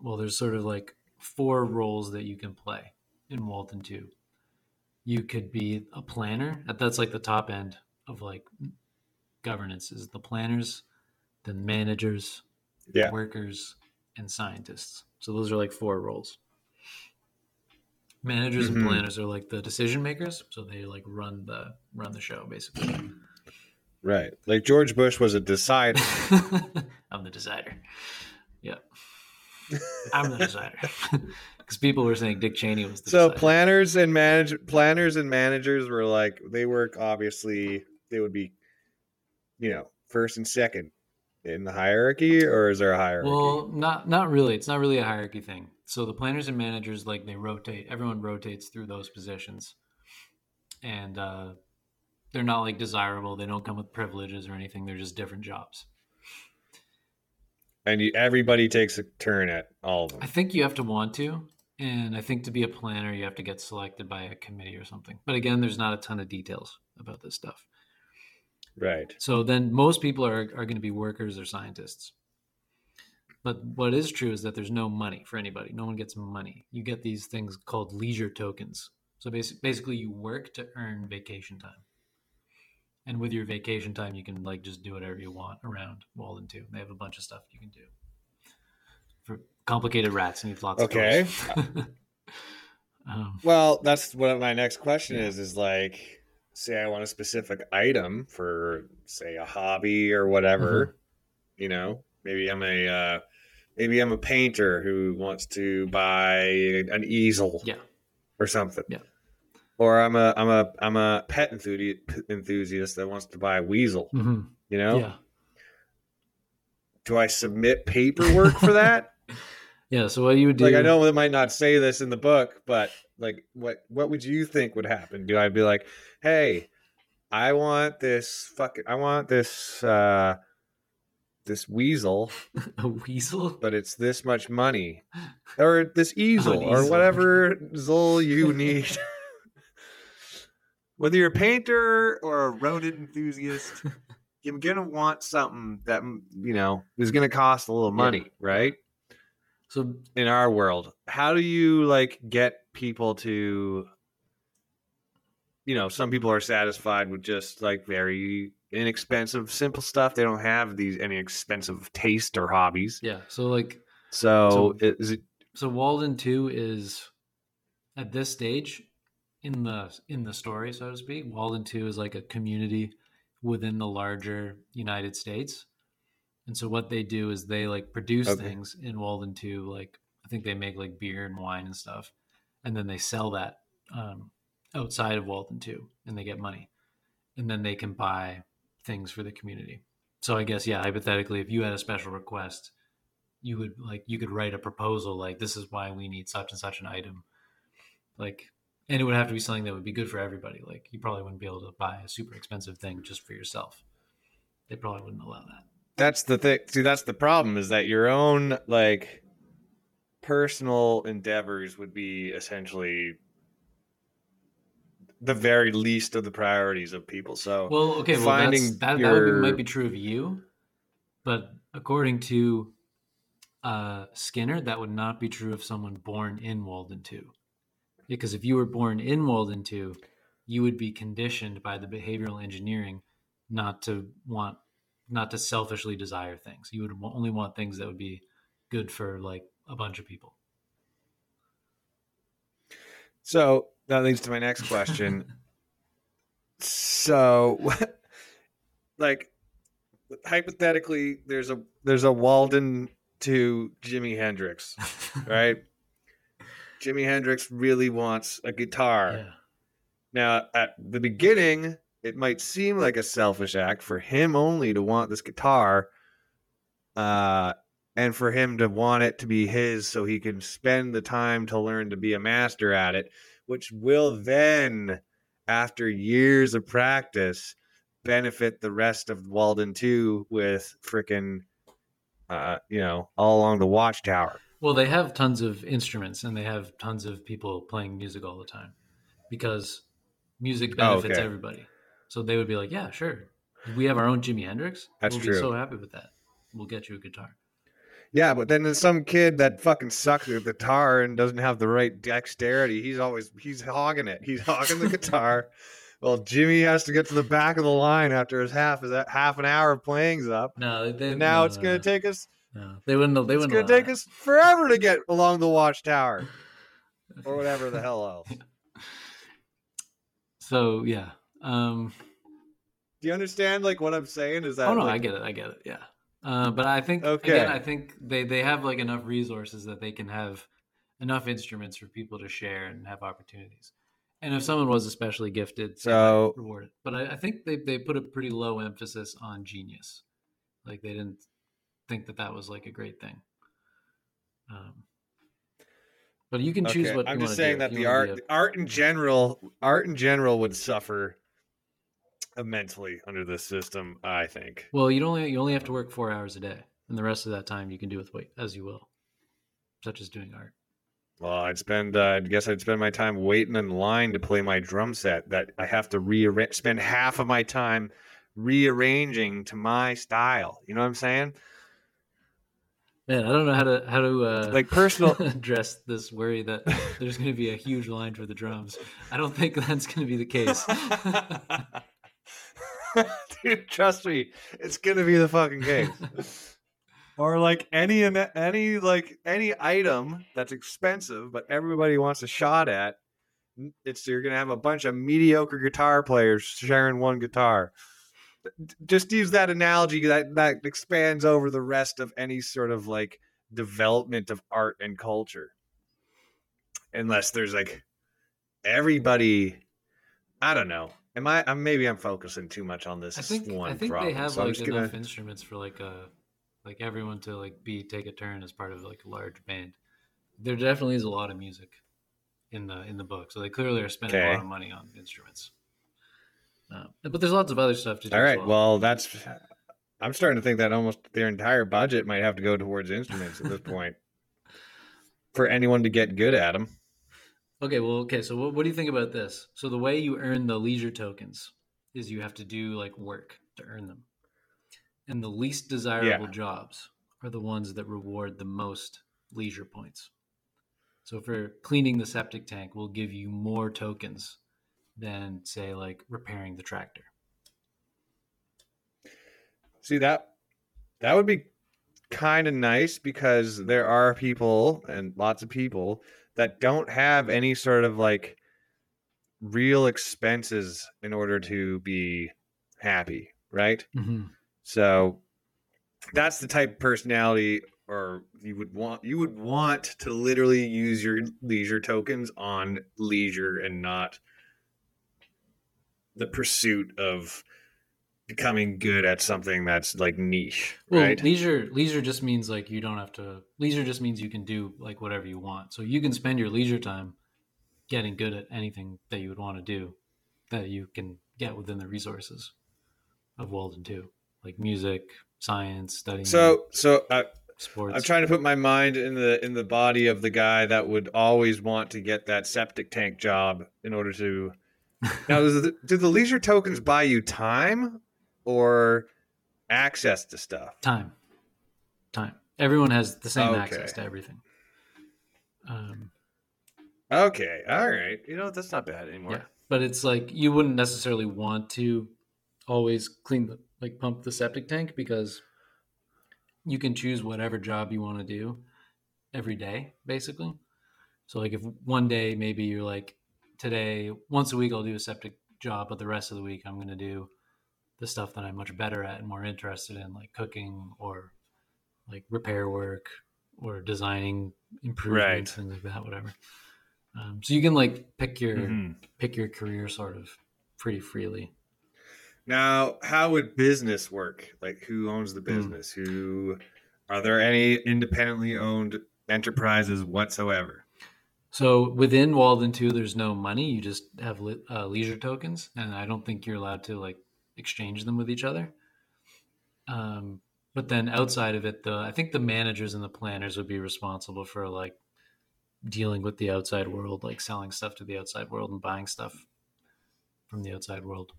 Well, there's sort of like four roles that you can play in Walden 2. You could be a planner. That's like the top end of like governance is the planners, then managers, Yeah. workers, and scientists. So those are like four roles. Managers Mhm. and planners are like the decision makers, so they like run the run the show basically. Right. Like George Bush was a decider. [laughs] I'm the decider. Yeah, I'm the decider. [laughs] [laughs] Because people were saying Dick Cheney was the so decider. planners and manage planners and managers were like they work obviously they would be you know first and second in the hierarchy or is there a hierarchy Well, not not really. It's not really a hierarchy thing. So the planners and managers, like they rotate. Everyone rotates through those positions, and uh, they're not like desirable. They don't come with privileges or anything. They're just different jobs. and you, everybody takes a turn at all of them I think you have to want to, and I think to be a planner, you have to get selected by a committee or something. But again, there's not a ton of details about this stuff. right So then most people are, are going to be workers or scientists. But what is true is that there's no money for anybody. No one gets money. You get these things called leisure tokens. So basic, basically, you work to earn vacation time. And with your vacation time, you can like just do whatever you want around Walden two. They have a bunch of stuff you can do. For complicated rats needs lots Okay. of tools. [laughs] um, well that's what my next question is is like say i want a specific item for say a hobby or whatever Mm-hmm. you know maybe i'm a uh, maybe i'm a painter who wants to buy an easel yeah. or something. Yeah. Or I'm a I'm a I'm a pet enthusiast enthusiast that wants to buy a weasel. Mhm. You know, Yeah. do I submit paperwork for that? [laughs] Yeah. So what you would do? like I know it might not say this in the book, but like what what would you think would happen? Do I be like, hey, I want this fucking I want this uh this weasel, [laughs] a weasel. but it's this much money. Or this [laughs] easel, or easel. whatever zol you need. [laughs] Whether you're a painter or a rodent enthusiast, you're gonna want something that you know is gonna cost a little money, right? So in our world how do you like get people to you know some people are satisfied with just like very inexpensive simple stuff they don't have these any expensive taste or hobbies yeah. So like so, is it so Walden 2 is at this stage in the in the story, so to speak. Walden 2 is like a community within the larger United States. And so what they do is they like produce Okay. things in Walden 2, like I think they make like beer and wine and stuff. And then they sell that um, outside of Walden 2 and they get money. And then they can buy things for the community. so I guess yeah, hypothetically, if you had a special request, you would like you could write a proposal like this is why we need such and such an item, like, and it would have to be something that would be good for everybody. Like you probably wouldn't be able to buy a super expensive thing just for yourself. They probably wouldn't allow that. That's the thing. See, that's the problem is that your own like personal endeavors would be essentially the very least of the priorities of people. So well, okay, well, finding that, your... that be, might be true of you, but according to uh, Skinner, that would not be true of someone born in Walden Two, because if you were born in Walden Two, you would be conditioned by the behavioral engineering not to want, not to selfishly desire things. You would only want things that would be good for like a bunch of people. So that leads to my next question. [laughs] so, [laughs] like, hypothetically, there's a there's a Walden two Jimi Hendrix, [laughs] right? Jimi Hendrix really wants a guitar. Yeah. Now, at the beginning, it might seem like a selfish act for him only to want this guitar, uh, and for him to want it to be his so he can spend the time to learn to be a master at it which will then, after years of practice, benefit the rest of Walden 2 with freaking, uh, you know, all along the watchtower. Well, they have tons of instruments and they have tons of people playing music all the time because music oh, benefits oh, okay. everybody. So they would be like, yeah, sure. We have our own Jimi Hendrix. That's we'll true. be so happy with that. We'll get you a guitar. Yeah, but then there's some kid that fucking sucks at the guitar and doesn't have the right dexterity. He's always he's hogging it. He's hogging the guitar. [laughs] Well, Jimi has to get to the back of the line after his half is that half an hour of playing's up. No, they, and now no, it's going to take us. No, they wouldn't. They wouldn't. It's going to take that. us forever to get along the watchtower, [laughs] or whatever the hell else. [laughs] So yeah. Um, Do you understand like what I'm saying? Is that? Oh no, like, I get it. I get it. Yeah. Uh, but I think okay. again, I think they they have like enough resources that they can have enough instruments for people to share and have opportunities. And if someone was especially gifted, so rewarded. But I, I think they they put a pretty low emphasis on genius. Like they didn't think that that was like a great thing. Um, but you can choose okay. what I'm just saying that the art, art in general, art in general would suffer immensely under this system. I think. Well, you only you only have to work four hours a day, and the rest of that time you can do with weight as you will, such as doing art. Well, I'd spend. Uh, I guess I'd spend my time waiting in line to play my drum set. That I have to rearrange. Spend half of my time rearranging to my style. You know what I'm saying? Man, I don't know how to how to uh, like personal [laughs] address this worry that there's going to be a huge line for the drums. I don't think that's going to be the case. [laughs] [laughs] [laughs] Dude, trust me, it's gonna be the fucking case. [laughs] or like any any like any item that's expensive, but everybody wants a shot at. It's you're gonna have a bunch of mediocre guitar players sharing one guitar. Just use that analogy that that expands over the rest of any sort of like development of art and culture. Unless there's like everybody, I don't know Am I? I'm, maybe I'm focusing too much on this I think, one I think problem. they have so like enough gonna... instruments for like a like everyone to like be take a turn as part of like a large band. There definitely is a lot of music in the in the book, so they clearly are spending okay. a lot of money on instruments. Uh, but there's lots of other stuff to do. All right, well. well, that's. I'm starting to think that almost their entire budget might have to go towards instruments at this point [laughs] for anyone to get good at them. Okay, well, okay. So, what, what do you think about this? So, the way you earn the leisure tokens is you have to do like work to earn them, and the least desirable yeah. jobs are the ones that reward the most leisure points. So, for cleaning the septic tank, will give you more tokens than, say, like repairing the tractor. See that that would be kind of nice because there are people and lots of people that don't have any sort of like real expenses in order to be happy, right? Mm-hmm. So that's the type of personality or you would want you would want to literally use your leisure tokens on leisure and not the pursuit of becoming good at something that's like niche, Well, right? leisure leisure just means like you don't have to. Leisure just means you can do like whatever you want. So you can spend your leisure time getting good at anything that you would want to do that you can get within the resources of Walden two, like music, science, studying. So, so uh, I, sports. I'm trying to put my mind in the in the body of the guy that would always want to get that septic tank job in order to. [laughs] Now, the, do the leisure tokens buy you time or access to stuff? time, time. Everyone has the same Okay. access to everything. Um, Okay, all right. You know that's not bad anymore. Yeah, but it's like you wouldn't necessarily want to always clean the like pump the septic tank because you can choose whatever job you want to do every day, basically. So like if one day maybe you're like today once a week I'll do a septic job, but the rest of the week I'm going to do the stuff that I'm much better at and more interested in, like cooking or like repair work or designing improvements, things like that, whatever. Um, so you can like pick your Mhm. pick your career sort of pretty freely. Now, how would business work? Like, who owns the business? Who are there any independently owned enterprises whatsoever? So within Walden 2, there's no money. You just have li- uh, leisure tokens, and I don't think you're allowed to like exchange them with each other. Um, but then outside of it, the I think the managers and the planners would be responsible for like dealing with the outside world, like selling stuff to the outside world and buying stuff from the outside world.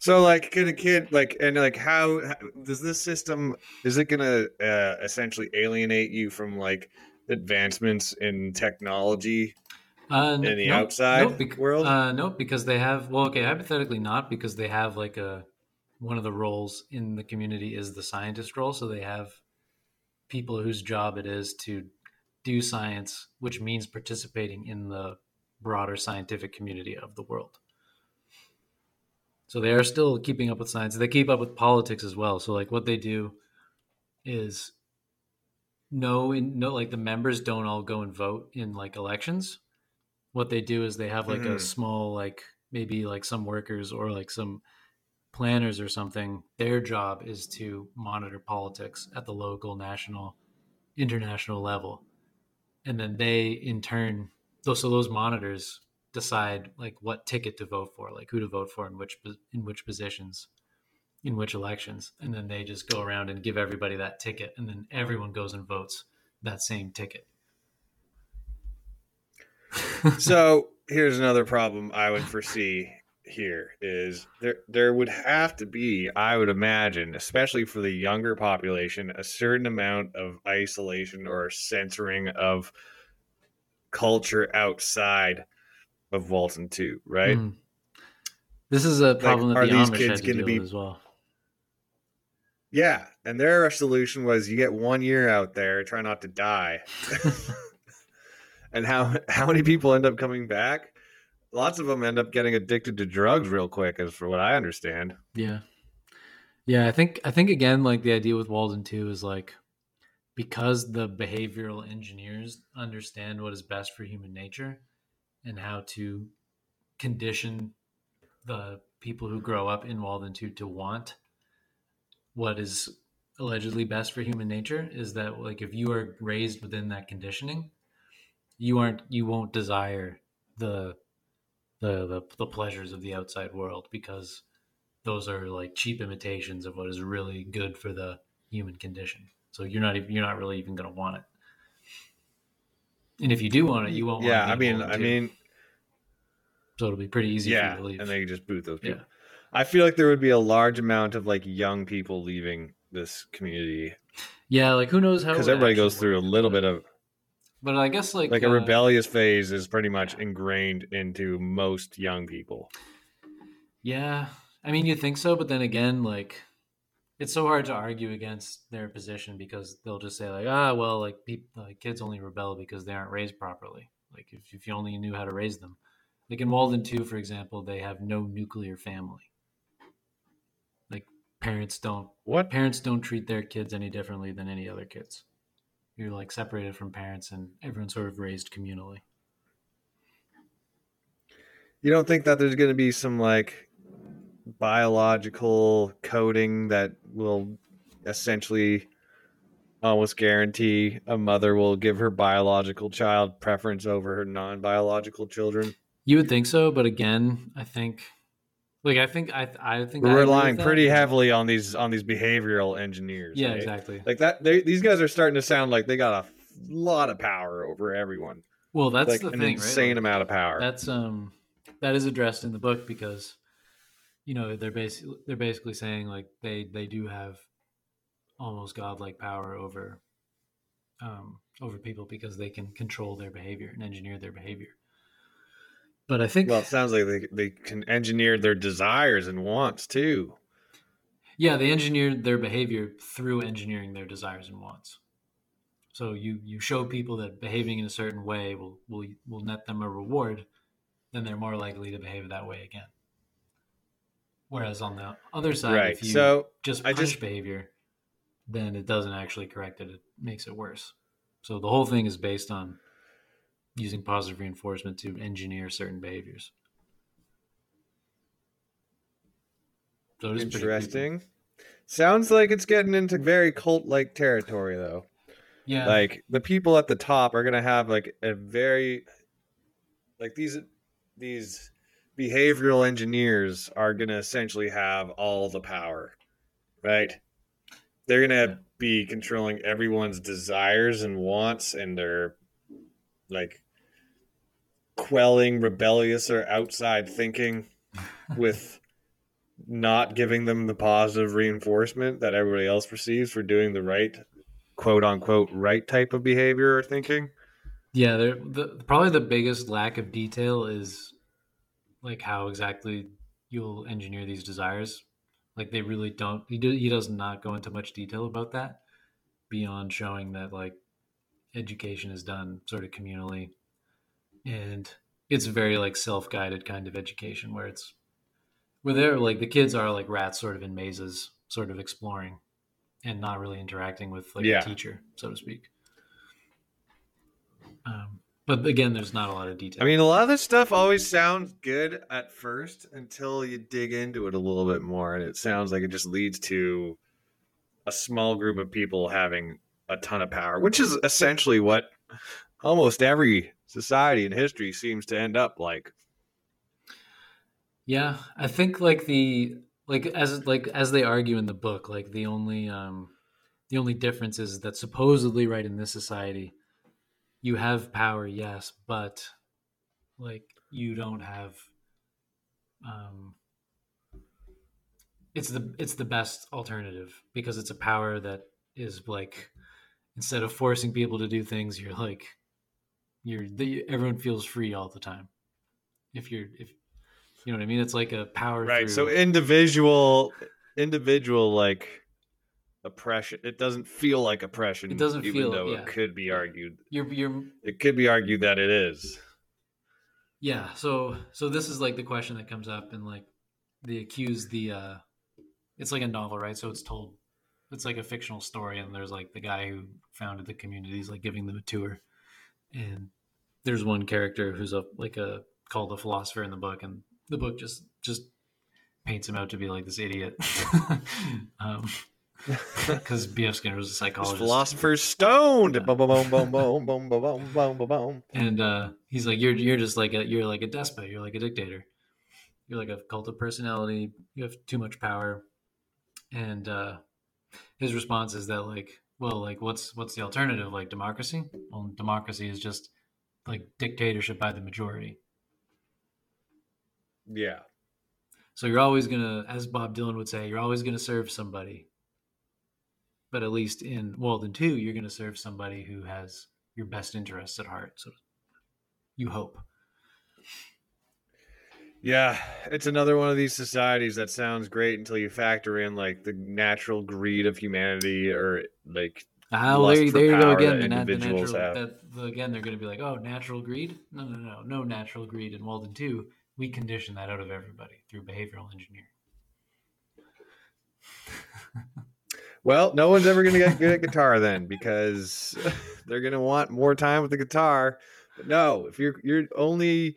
So, like, can a kid like and like how, how does this system is it going to uh, essentially alienate you from like advancements in technology Uh, in the no, outside no, bec- world? Uh, no, because they have. Well, okay, hypothetically not, because they have like a one of the roles in the community is the scientist role. So they have people whose job it is to do science, which means participating in the broader scientific community of the world. So they are still keeping up with science. They keep up with politics as well. So like what they do is no, in, no, like the members don't all go and vote in like elections what they do is they have like a Mhm. small like maybe like some workers or like some planners or something their job is to monitor politics at the local national international level. And then they in turn those so those monitors decide like what ticket to vote for like who to vote for in which in which positions in which elections. And then they just go around and give everybody that ticket and then everyone goes and votes that same ticket [laughs] so here's another problem I would foresee here is there there would have to be I would imagine especially for the younger population a certain amount of isolation or censoring of culture outside of Walden two right Mm. This is a problem are that the these Amish kids had to be- as well. yeah and their solution was you get one year out there try not to die [laughs] and how [laughs] how many people end up coming back lots of them end up getting addicted to drugs real quick as for what I understand Yeah, yeah. I think I think again, like the idea with Walden two is like because the behavioral engineers understand what is best for human nature and how to condition the people who grow up in Walden 2 to want what is allegedly best for human nature is that like if you are raised within that conditioning you aren't you won't desire the the the, the pleasures of the outside world because those are like cheap imitations of what is really good for the human condition. So you're not even you're not really even going to want it. And if you do want it you won't yeah want i mean i mean so it'll be pretty easy for yeah you to leave. and they just boot those people. Yeah. I feel like there would be a large amount of like young people leaving this community. Yeah like who knows how because everybody goes through a little bit of but i guess like like a uh, rebellious phase is pretty much ingrained into most young people Yeah, I mean, you think so, but then again, like, it's so hard to argue against their position because they'll just say like, ah, well, like, people, like kids only rebel because they aren't raised properly. Like, if if you only knew how to raise them, like in Walden Two, for example, they have no nuclear family. Like, parents don't what parents don't treat their kids any differently than any other kids. You're like separated from parents, and everyone's sort of raised communally. You don't think that there's going to be some like biological coding that will essentially almost guarantee a mother will give her biological child preference over her non-biological children? You would think so, but again, I think like I think I I think We're I relying pretty heavily on these on these behavioral engineers. Yeah, right? exactly. Like that, they, these guys are starting to sound like they got a lot of power over everyone. Well, that's like the an thing, insane right? Amount of power. That's um that is addressed in the book because you know they're basically they're basically saying like they they do have almost godlike power over um over people because they can control their behavior and engineer their behavior. But I think well, it sounds like they they can engineer their desires and wants too. yeah, they engineered their behavior through engineering their desires and wants. So you you show people that behaving in a certain way will will will net them a reward, then they're more likely to behave that way again. Whereas on the other side, right. if you So just punish just- behavior, then it doesn't actually correct it. It makes it worse. So the whole thing is based on using positive reinforcement to engineer certain behaviors. So it is pretty creepy. interesting. Sounds like it's getting into very cult like territory though. Yeah. Like the people at the top are gonna have like a very like these these behavioral engineers are gonna essentially have all the power. Right? They're gonna Yeah. be controlling everyone's desires and wants and their like quelling rebellious or outside thinking with not giving them the positive reinforcement that everybody else receives for doing the right quote unquote right type of behavior or thinking. Yeah, the probably the biggest lack of detail is like how exactly you'll engineer these desires. Like they really don't. He do, he does not go into much detail about that beyond showing that like education is done sort of communally, and it's very like self guided kind of education where it's where they're like the kids are like rats sort of in mazes, sort of exploring and not really interacting with like Yeah. a teacher, so to speak. Um, but again, there's not a lot of detail. I mean, a lot of this stuff always sounds good at first until you dig into it a little bit more, and it sounds like it just leads to a small group of people having a ton of power, which is essentially what almost every society and history seems to end up like. Yeah, I think like the like as like as they argue in the book, like the only um the only difference is that supposedly right in this society you have power, yes, but like you don't have um it's the it's the best alternative because it's a power that is like instead of forcing people to do things, you're like you're the, everyone feels free all the time. If you're if you know what I mean, it's like a power. Right. So individual, individual like oppression. It doesn't feel like oppression. It doesn't even feel- though yeah. it could be argued. you're you're It could be argued that it is. yeah. So so this is like the question that comes up, and like the accused, the. uh It's like a novel, right? So it's told. It's like a fictional story, and there's like the guy who founded the community. He's like giving them a tour, and there's one character who's a like a called a philosopher in the book, and the book just just paints him out to be like this idiot. [laughs] um, [laughs] because B.F. Skinner was a psychologist. philosopher's stoned. Yeah. Boom, boom, boom, boom, boom, boom, boom, boom, boom, boom, boom. and uh, he's like, "You're you're just like a you're like a despot. You're like a dictator. You're like a cult of personality. You have too much power." And uh, his response is that like, well, like what's what's the alternative? Like democracy? Well, democracy is just like dictatorship by the majority. Yeah. So you're always gonna, as Bob Dylan would say, you're always gonna serve somebody. But at least in Walden Two, you're gonna serve somebody who has your best interests at heart. So you hope. Yeah, it's another one of these societies that sounds great until you factor in like the natural greed of humanity or like Ah, lust there, there you go again. The, the natural, that, the, again, they're going to be like, oh, natural greed? No, no, no, no natural greed in Walden 2. We condition that out of everybody through behavioral engineering. Well, no one's ever going to get good at guitar then because [laughs] they're going to want more time with the guitar. But no, if you're you're only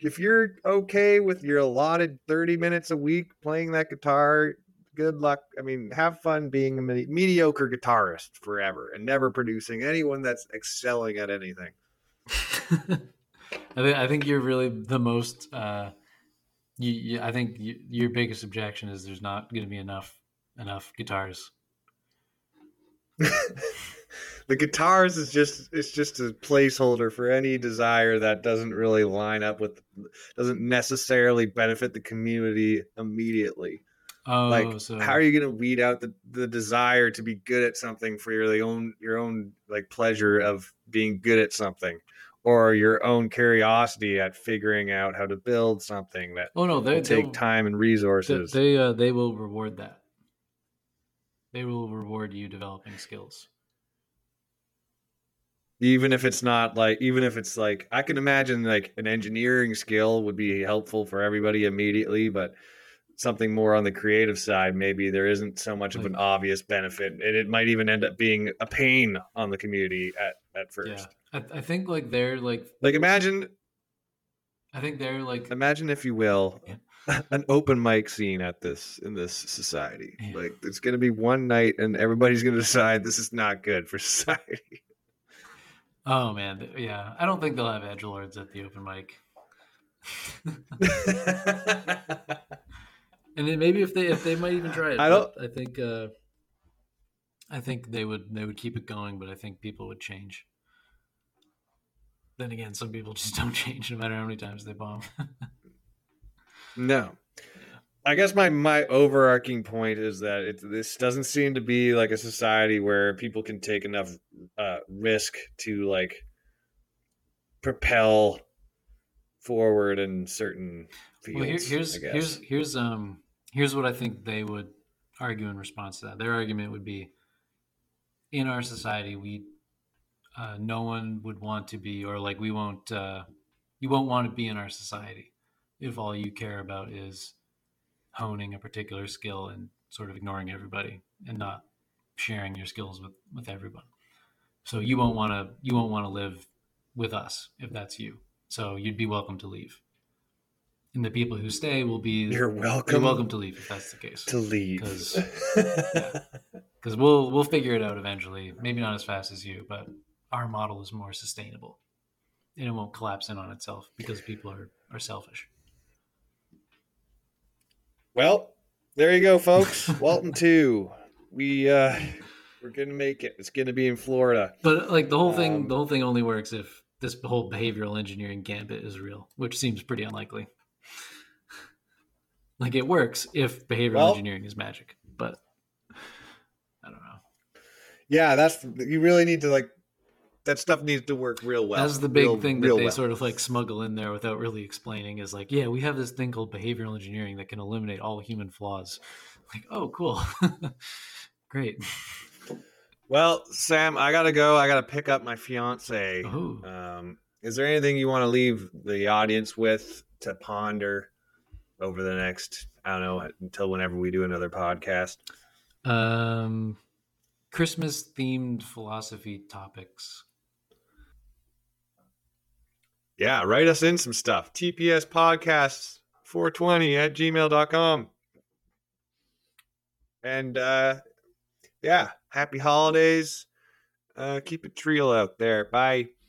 if you're okay with your allotted 30 minutes a week playing that guitar, good luck. I mean, have fun being a me- mediocre guitarist forever and never producing anyone that's excelling at anything. [laughs] I think I think you're really the most. Uh, you, you, I think you, your biggest objection is there's not going to be enough enough guitars. [laughs] the guitars is just it's just a placeholder for any desire that doesn't really line up with doesn't necessarily benefit the community immediately. Oh, like so how are you going to weed out the, the desire to be good at something for your own your own like pleasure of being good at something or your own curiosity at figuring out how to build something that oh no, they take time and they resources they, uh, they will reward that. They will reward you developing skills. even if it's not like even if it's like i can imagine like an engineering skill would be helpful for everybody immediately but something more on the creative side maybe there isn't so much of an obvious benefit and it might even end up being a pain on the community at at first Yeah, I, I think like they're like like imagine I think they're like imagine if you will Yeah. [laughs] an open mic scene at this in this society Yeah. like it's going to be one night and everybody's going [laughs] to decide this is not good for [laughs] society oh man yeah I don't think they'll have edge lords at the open mic. and then maybe if they if they might even try it. I don't. I think uh, I think they would they would keep it going, but I think people would change. Then again, some people just don't change no matter how many times they bomb. No. I guess my my overarching point is that it, this doesn't seem to be like a society where people can take enough uh, risk to like propel forward in certain fields. well, here, here's here's here's um here's what I think they would argue in response to that. Their argument would be, in our society, we uh, no one would want to be, or like we won't, uh, you won't want to be in our society if all you care about is honing a particular skill and sort of ignoring everybody and not sharing your skills with with everyone. So you won't want to you won't want to live with us if that's you. So you'd be welcome to leave. And the people who stay will be You're you're welcome. welcome to leave if that's the case. to leave. 'Cause- [laughs] Because we'll we'll figure it out eventually. Maybe not as fast as you, but our model is more sustainable, and it won't collapse in on itself because people are are selfish. Well, there you go, folks. [laughs] Walden two. We uh we're gonna make it. It's gonna be in Florida. But like the whole thing, Um, the whole thing only works if this whole behavioral engineering gambit is real, which seems pretty unlikely. [laughs] Like it works if behavioral Well- engineering is magic, but I don't know. Yeah, that's you really need to like that stuff needs to work real well. That's the big Real- thing that they well. sort of like smuggle in there without really explaining is like, yeah, we have this thing called behavioral engineering that can eliminate all human flaws. Like, oh, cool. [laughs] Great. Well, Sam, I gotta go. I gotta pick up my fiance. Um, is there anything you want to leave the audience with to ponder over the next, I don't know, until whenever we do another podcast? um, Christmas themed philosophy topics. Yeah, write us in some stuff. TPS podcasts 420 at gmail.com. And uh yeah, happy holidays. Uh keep it real out there. Bye.